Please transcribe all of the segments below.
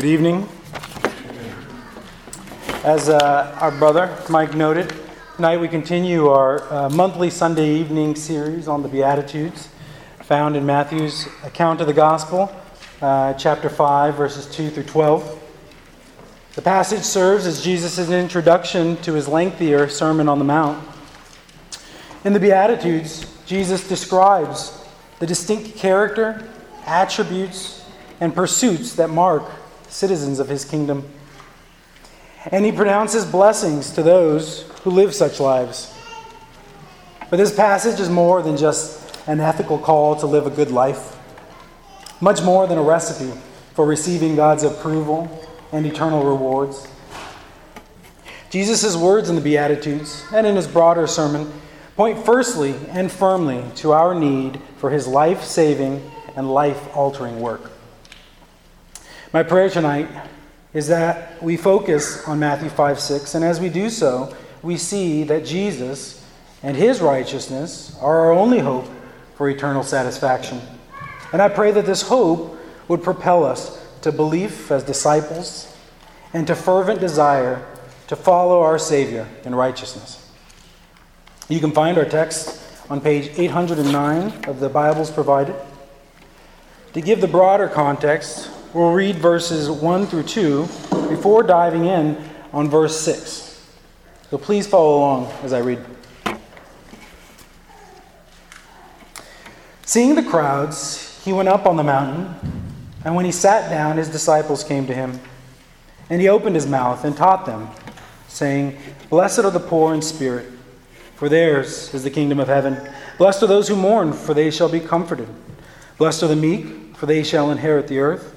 Good evening. As uh, our brother Mike noted, tonight we continue our uh, monthly Sunday evening series on the Beatitudes, found in Matthew's account of the Gospel, uh, chapter 5, verses 2 through 12. The passage serves as Jesus' introduction to his lengthier Sermon on the Mount. In the Beatitudes, Jesus describes the distinct character, attributes, and pursuits that mark citizens of his kingdom. And he pronounces blessings to those who live such lives. But this passage is more than just an ethical call to live a good life, much more than a recipe for receiving God's approval and eternal rewards. Jesus' words in the Beatitudes and in his broader sermon point firstly and firmly to our need for his life saving and life altering work. My prayer tonight is that we focus on Matthew 5 6, and as we do so, we see that Jesus and his righteousness are our only hope for eternal satisfaction. And I pray that this hope would propel us to belief as disciples and to fervent desire to follow our Savior in righteousness. You can find our text on page 809 of the Bibles provided. To give the broader context, We'll read verses 1 through 2 before diving in on verse 6. So please follow along as I read. Seeing the crowds, he went up on the mountain, and when he sat down, his disciples came to him. And he opened his mouth and taught them, saying, Blessed are the poor in spirit, for theirs is the kingdom of heaven. Blessed are those who mourn, for they shall be comforted. Blessed are the meek, for they shall inherit the earth.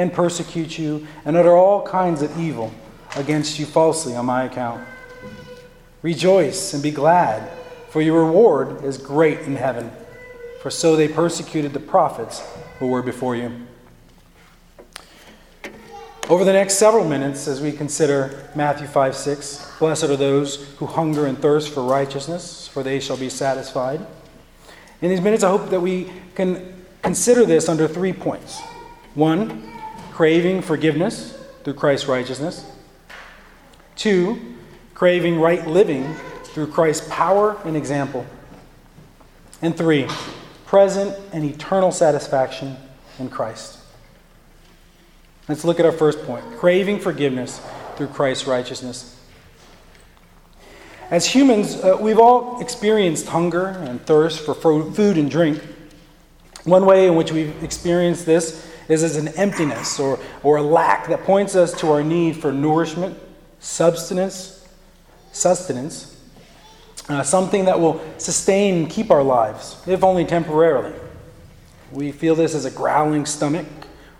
and persecute you and utter all kinds of evil against you falsely on my account. Rejoice and be glad, for your reward is great in heaven, for so they persecuted the prophets who were before you. Over the next several minutes, as we consider Matthew 5 6, blessed are those who hunger and thirst for righteousness, for they shall be satisfied. In these minutes, I hope that we can consider this under three points. One, craving forgiveness through Christ's righteousness. Two, craving right living through Christ's power and example. And three, present and eternal satisfaction in Christ. Let's look at our first point craving forgiveness through Christ's righteousness. As humans, uh, we've all experienced hunger and thirst for food and drink. One way in which we've experienced this is as an emptiness or, or a lack that points us to our need for nourishment, substance, sustenance, uh, something that will sustain and keep our lives, if only temporarily. We feel this as a growling stomach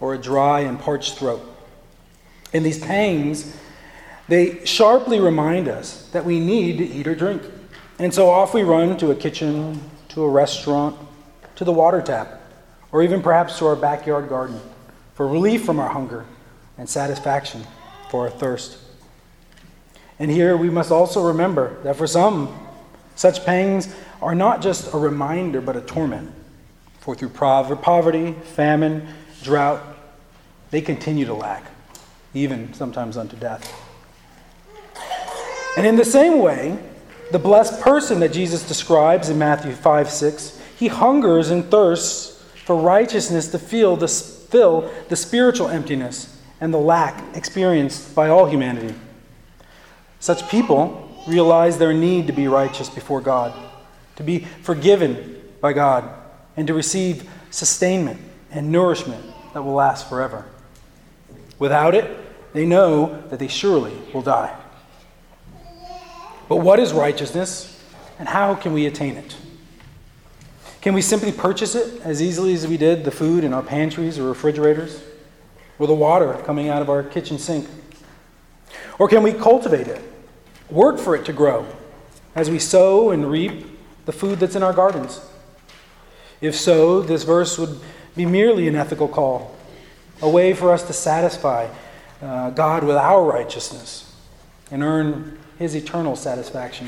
or a dry and parched throat. And these pangs, they sharply remind us that we need to eat or drink. And so off we run to a kitchen, to a restaurant, to the water tap or even perhaps to our backyard garden for relief from our hunger and satisfaction for our thirst. And here we must also remember that for some, such pangs are not just a reminder but a torment. For through poverty, famine, drought, they continue to lack, even sometimes unto death. And in the same way, the blessed person that Jesus describes in Matthew 5 6, he hungers and thirsts for righteousness to fill the, fill the spiritual emptiness and the lack experienced by all humanity. Such people realize their need to be righteous before God, to be forgiven by God, and to receive sustainment and nourishment that will last forever. Without it, they know that they surely will die. But what is righteousness, and how can we attain it? Can we simply purchase it as easily as we did the food in our pantries or refrigerators? Or the water coming out of our kitchen sink? Or can we cultivate it, work for it to grow, as we sow and reap the food that's in our gardens? If so, this verse would be merely an ethical call, a way for us to satisfy uh, God with our righteousness and earn his eternal satisfaction.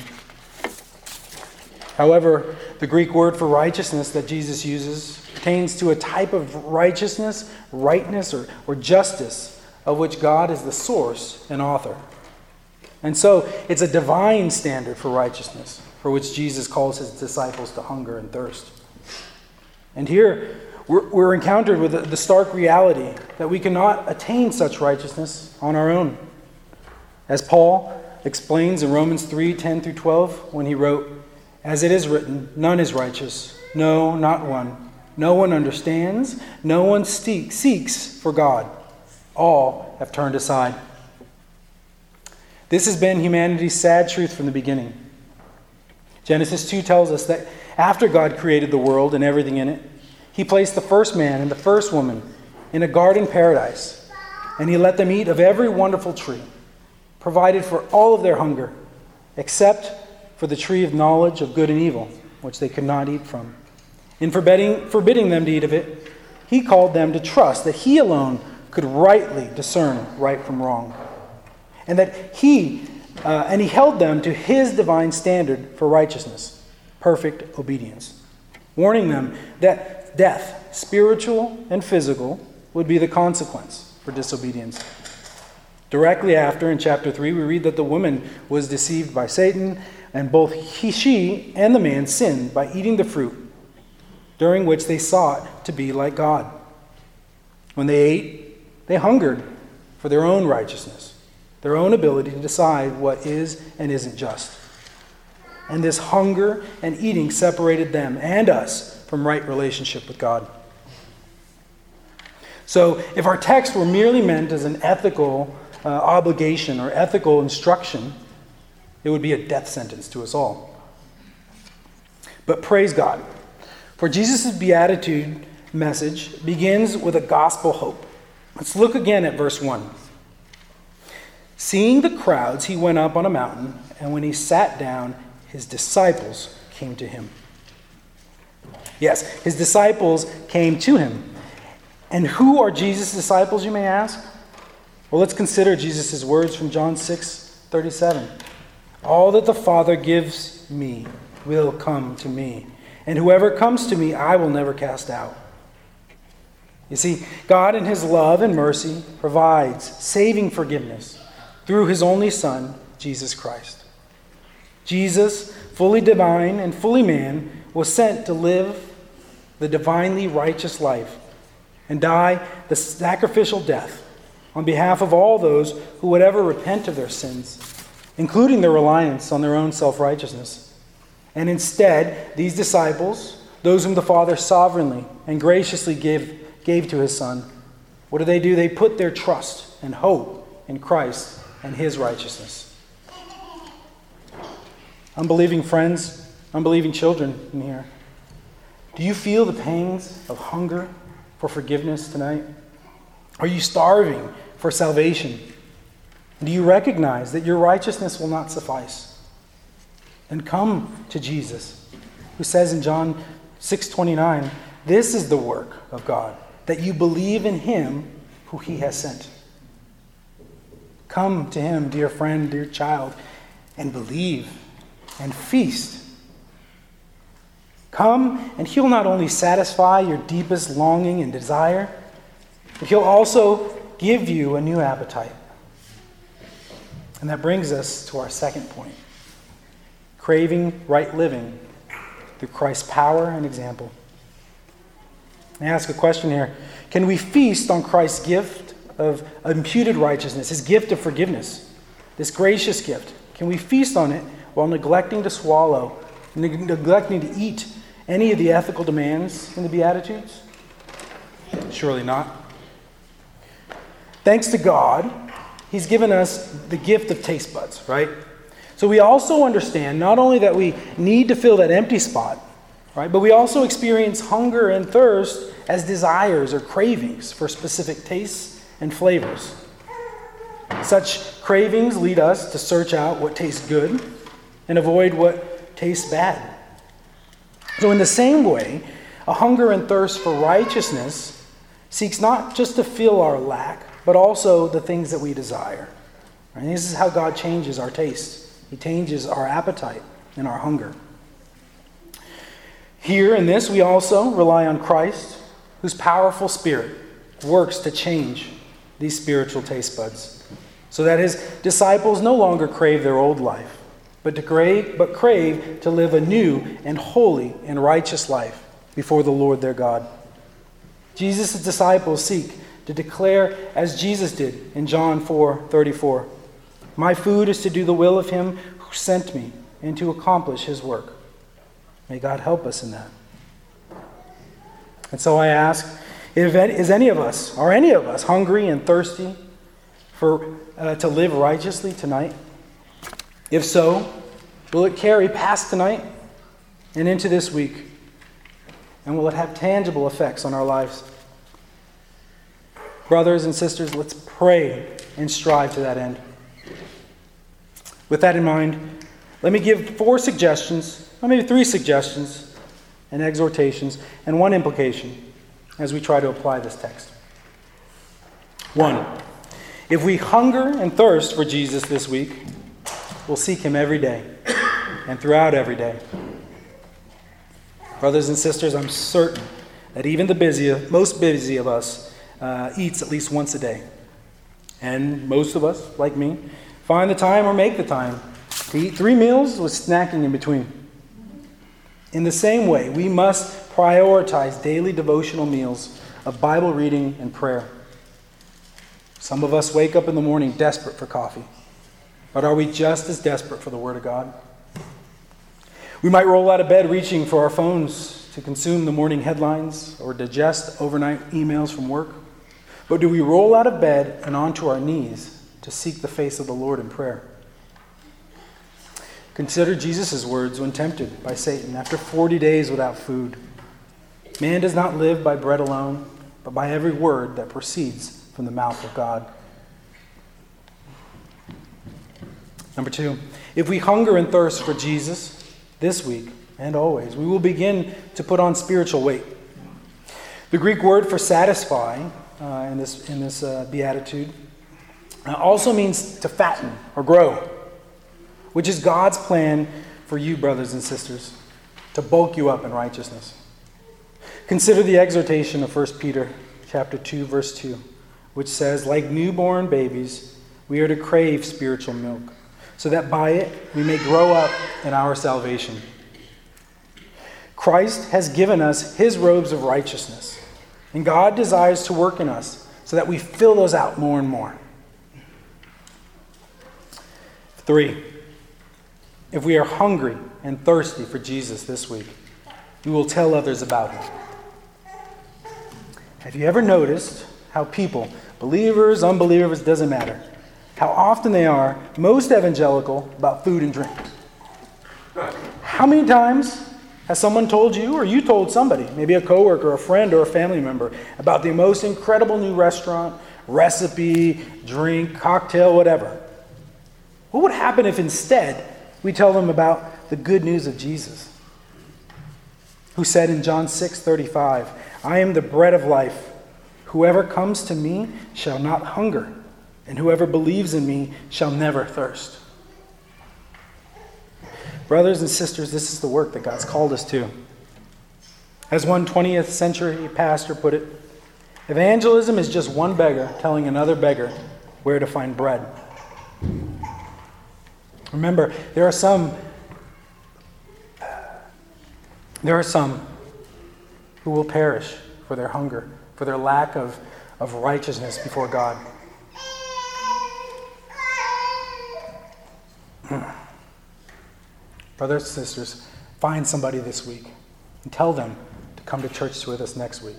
However, the Greek word for righteousness that Jesus uses pertains to a type of righteousness, rightness, or, or justice of which God is the source and author. And so it's a divine standard for righteousness for which Jesus calls his disciples to hunger and thirst. And here we're, we're encountered with the, the stark reality that we cannot attain such righteousness on our own. As Paul explains in Romans 3 10 through 12, when he wrote, As it is written, none is righteous, no, not one. No one understands, no one seeks for God. All have turned aside. This has been humanity's sad truth from the beginning. Genesis 2 tells us that after God created the world and everything in it, he placed the first man and the first woman in a garden paradise, and he let them eat of every wonderful tree provided for all of their hunger, except for the tree of knowledge of good and evil, which they could not eat from. In forbidding, forbidding them to eat of it, he called them to trust that he alone could rightly discern right from wrong, and that he uh, and he held them to his divine standard for righteousness, perfect obedience, warning them that death, spiritual and physical, would be the consequence for disobedience. Directly after, in chapter 3, we read that the woman was deceived by Satan, and both he, she and the man sinned by eating the fruit, during which they sought to be like God. When they ate, they hungered for their own righteousness, their own ability to decide what is and isn't just. And this hunger and eating separated them and us from right relationship with God. So, if our text were merely meant as an ethical uh, obligation or ethical instruction, it would be a death sentence to us all. But praise God, for Jesus' beatitude message begins with a gospel hope. Let's look again at verse 1. Seeing the crowds, he went up on a mountain, and when he sat down, his disciples came to him. Yes, his disciples came to him. And who are Jesus' disciples, you may ask? Well, let's consider Jesus' words from John 6 37. All that the Father gives me will come to me, and whoever comes to me, I will never cast out. You see, God, in His love and mercy, provides saving forgiveness through His only Son, Jesus Christ. Jesus, fully divine and fully man, was sent to live the divinely righteous life and die the sacrificial death on behalf of all those who would ever repent of their sins, including their reliance on their own self righteousness. And instead, these disciples, those whom the Father sovereignly and graciously gave, gave to his Son, what do they do? They put their trust and hope in Christ and his righteousness. Unbelieving friends, unbelieving children in here, do you feel the pangs of hunger for forgiveness tonight? Are you starving for salvation? Do you recognize that your righteousness will not suffice? And come to Jesus, who says in John 6:29, "This is the work of God, that you believe in him who he has sent." Come to him, dear friend, dear child, and believe and feast. Come, and he'll not only satisfy your deepest longing and desire, but he'll also give you a new appetite. And that brings us to our second point craving right living through Christ's power and example. I ask a question here Can we feast on Christ's gift of imputed righteousness, his gift of forgiveness, this gracious gift? Can we feast on it while neglecting to swallow, neglecting to eat any of the ethical demands in the Beatitudes? Surely not. Thanks to God, He's given us the gift of taste buds, right? So we also understand not only that we need to fill that empty spot, right, but we also experience hunger and thirst as desires or cravings for specific tastes and flavors. Such cravings lead us to search out what tastes good and avoid what tastes bad. So, in the same way, a hunger and thirst for righteousness seeks not just to fill our lack, but also the things that we desire. And this is how God changes our taste. He changes our appetite and our hunger. Here in this, we also rely on Christ, whose powerful spirit works to change these spiritual taste buds, so that his disciples no longer crave their old life, but to crave, but crave to live a new and holy and righteous life before the Lord their God. Jesus' disciples seek to declare as Jesus did in John 4 34. My food is to do the will of him who sent me and to accomplish his work. May God help us in that. And so I ask is any of us, are any of us, hungry and thirsty for, uh, to live righteously tonight? If so, will it carry past tonight and into this week? And will it have tangible effects on our lives? Brothers and sisters, let's pray and strive to that end. With that in mind, let me give four suggestions, or maybe three suggestions, and exhortations, and one implication as we try to apply this text. One, if we hunger and thirst for Jesus this week, we'll seek him every day and throughout every day. Brothers and sisters, I'm certain that even the busiest, most busy of us uh, eats at least once a day. And most of us, like me, find the time or make the time to eat three meals with snacking in between. In the same way, we must prioritize daily devotional meals of Bible reading and prayer. Some of us wake up in the morning desperate for coffee, but are we just as desperate for the Word of God? We might roll out of bed reaching for our phones to consume the morning headlines or digest overnight emails from work. But do we roll out of bed and onto our knees to seek the face of the Lord in prayer? Consider Jesus' words when tempted by Satan after 40 days without food. Man does not live by bread alone, but by every word that proceeds from the mouth of God. Number two, if we hunger and thirst for Jesus this week and always, we will begin to put on spiritual weight. The Greek word for satisfy uh, in this, in this uh, beatitude uh, also means to fatten or grow which is God's plan for you, brothers and sisters, to bulk you up in righteousness. Consider the exhortation of 1 Peter chapter 2 verse 2, which says, "Like newborn babies, we are to crave spiritual milk, so that by it we may grow up in our salvation." Christ has given us his robes of righteousness, and God desires to work in us so that we fill those out more and more. 3. If we are hungry and thirsty for Jesus this week, we will tell others about him. Have you ever noticed how people, believers, unbelievers, doesn't matter, how often they are most evangelical about food and drink? How many times has someone told you, or you told somebody, maybe a coworker, a friend, or a family member, about the most incredible new restaurant, recipe, drink, cocktail, whatever? What would happen if instead we tell them about the good news of Jesus, who said in John 6 35, I am the bread of life. Whoever comes to me shall not hunger, and whoever believes in me shall never thirst. Brothers and sisters, this is the work that God's called us to. As one 20th century pastor put it, evangelism is just one beggar telling another beggar where to find bread. Remember, there are some there are some who will perish for their hunger, for their lack of, of righteousness before God. Brothers and sisters, find somebody this week and tell them to come to church with us next week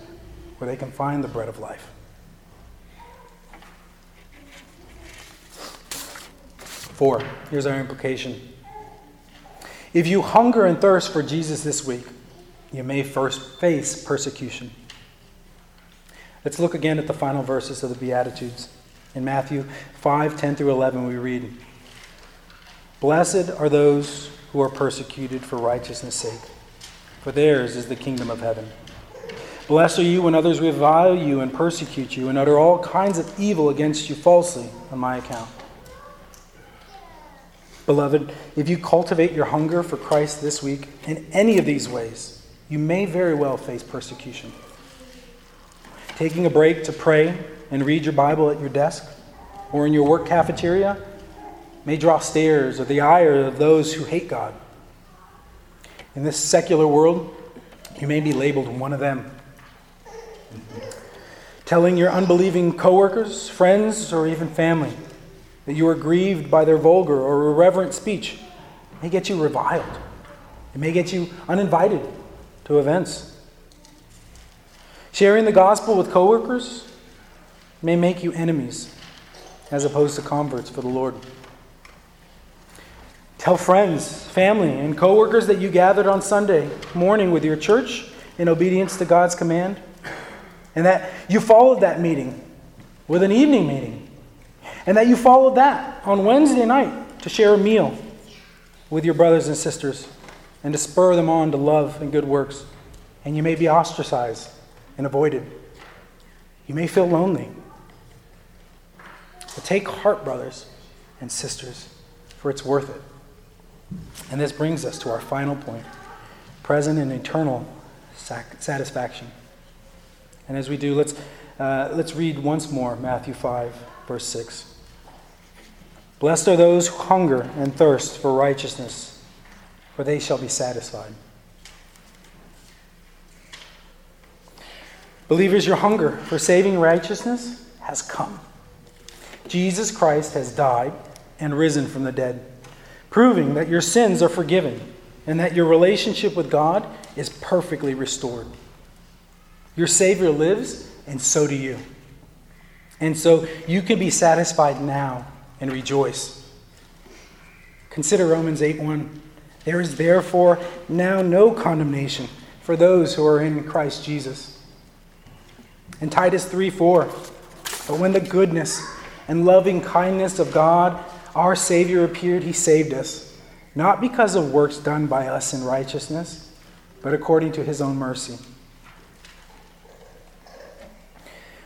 where they can find the bread of life. Four, here's our implication. If you hunger and thirst for Jesus this week, you may first face persecution. Let's look again at the final verses of the Beatitudes. In Matthew 5 10 through 11, we read, Blessed are those who are persecuted for righteousness' sake, for theirs is the kingdom of heaven. Blessed are you when others revile you and persecute you and utter all kinds of evil against you falsely on my account. Beloved, if you cultivate your hunger for Christ this week in any of these ways, you may very well face persecution. Taking a break to pray and read your Bible at your desk or in your work cafeteria may draw stares or the ire of those who hate God. In this secular world, you may be labeled one of them. Telling your unbelieving coworkers, friends, or even family that you are grieved by their vulgar or irreverent speech may get you reviled. It may get you uninvited to events. Sharing the gospel with coworkers may make you enemies as opposed to converts for the Lord. Tell friends, family, and coworkers that you gathered on Sunday morning with your church in obedience to God's command, and that you followed that meeting with an evening meeting, and that you followed that on Wednesday night to share a meal with your brothers and sisters and to spur them on to love and good works. And you may be ostracized and avoided. You may feel lonely. But take heart, brothers and sisters, for it's worth it. And this brings us to our final point present and eternal satisfaction. And as we do, let's, uh, let's read once more Matthew 5, verse 6. Blessed are those who hunger and thirst for righteousness, for they shall be satisfied. Believers, your hunger for saving righteousness has come. Jesus Christ has died and risen from the dead, proving that your sins are forgiven and that your relationship with God is perfectly restored. Your Savior lives, and so do you. And so you can be satisfied now and rejoice. Consider Romans 8 1. There is therefore now no condemnation for those who are in Christ Jesus. And Titus 3 4. But when the goodness and loving kindness of God, our Savior, appeared, he saved us, not because of works done by us in righteousness, but according to his own mercy.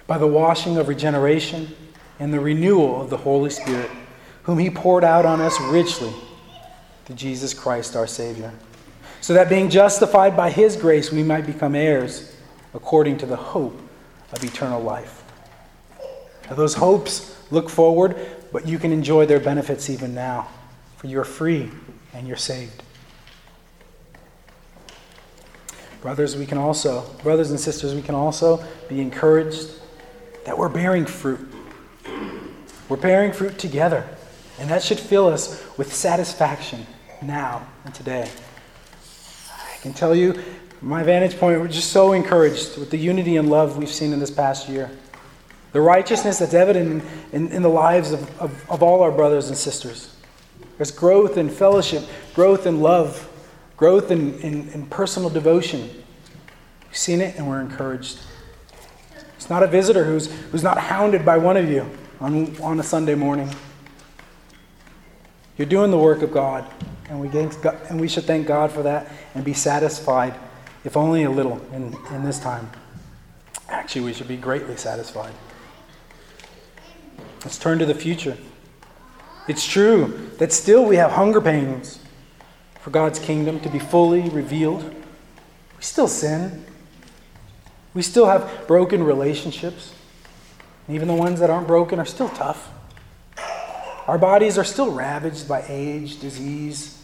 By the washing of regeneration and the renewal of the Holy Spirit, whom he poured out on us richly through Jesus Christ our Savior, so that being justified by his grace, we might become heirs according to the hope of eternal life. Now, those hopes look forward, but you can enjoy their benefits even now, for you're free and you're saved. Brothers, we can also, brothers and sisters, we can also be encouraged that we're bearing fruit. We're bearing fruit together, and that should fill us with satisfaction now and today. I can tell you, from my vantage point, we're just so encouraged with the unity and love we've seen in this past year. The righteousness that's evident in, in, in the lives of, of, of all our brothers and sisters. There's growth in fellowship, growth in love, growth in, in, in personal devotion. We've seen it and we're encouraged. It's not a visitor who's, who's not hounded by one of you on, on a Sunday morning. You're doing the work of God, and we, God, and we should thank God for that and be satisfied, if only a little, in, in this time. Actually, we should be greatly satisfied. Let's turn to the future. It's true that still we have hunger pains for God's kingdom to be fully revealed. We still sin. We still have broken relationships. And Even the ones that aren't broken are still tough. Our bodies are still ravaged by age, disease,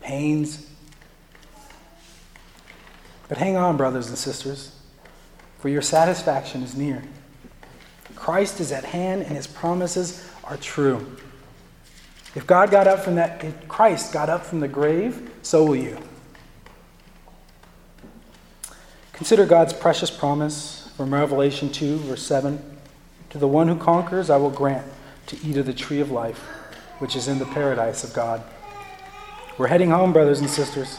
pains. But hang on, brothers and sisters, for your satisfaction is near. Christ is at hand and his promises are true. If God got up from that, if Christ got up from the grave, so will you. Consider God's precious promise from Revelation 2, verse 7. To the one who conquers, I will grant to eat of the tree of life, which is in the paradise of God. We're heading home, brothers and sisters.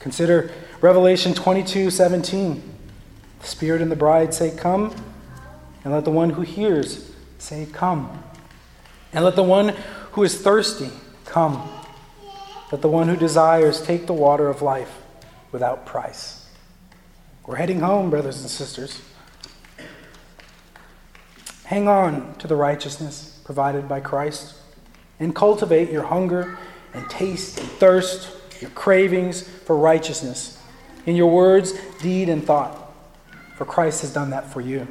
Consider Revelation 22, 17. The Spirit and the bride say, Come. And let the one who hears say, Come. And let the one who is thirsty come. Let the one who desires take the water of life without price. We're heading home, brothers and sisters. Hang on to the righteousness provided by Christ and cultivate your hunger and taste and thirst, your cravings for righteousness in your words, deed, and thought. For Christ has done that for you.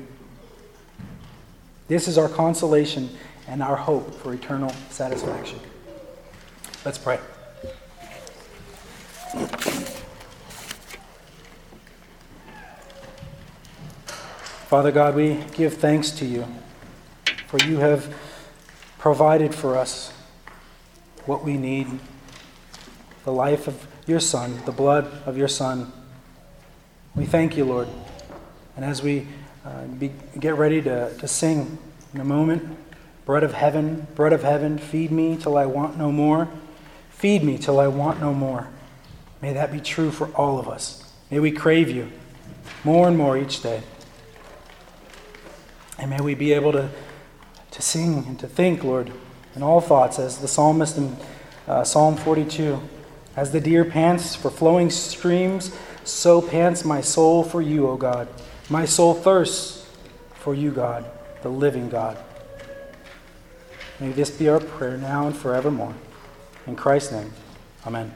This is our consolation and our hope for eternal satisfaction. Let's pray. Father God, we give thanks to you, for you have provided for us what we need the life of your Son, the blood of your Son. We thank you, Lord. And as we uh, be, get ready to, to sing in a moment, Bread of heaven, bread of heaven, feed me till I want no more. Feed me till I want no more. May that be true for all of us. May we crave you more and more each day. And may we be able to, to sing and to think, Lord, in all thoughts, as the psalmist in uh, Psalm 42 As the deer pants for flowing streams, so pants my soul for you, O God. My soul thirsts for you, God, the living God. May this be our prayer now and forevermore. In Christ's name, amen.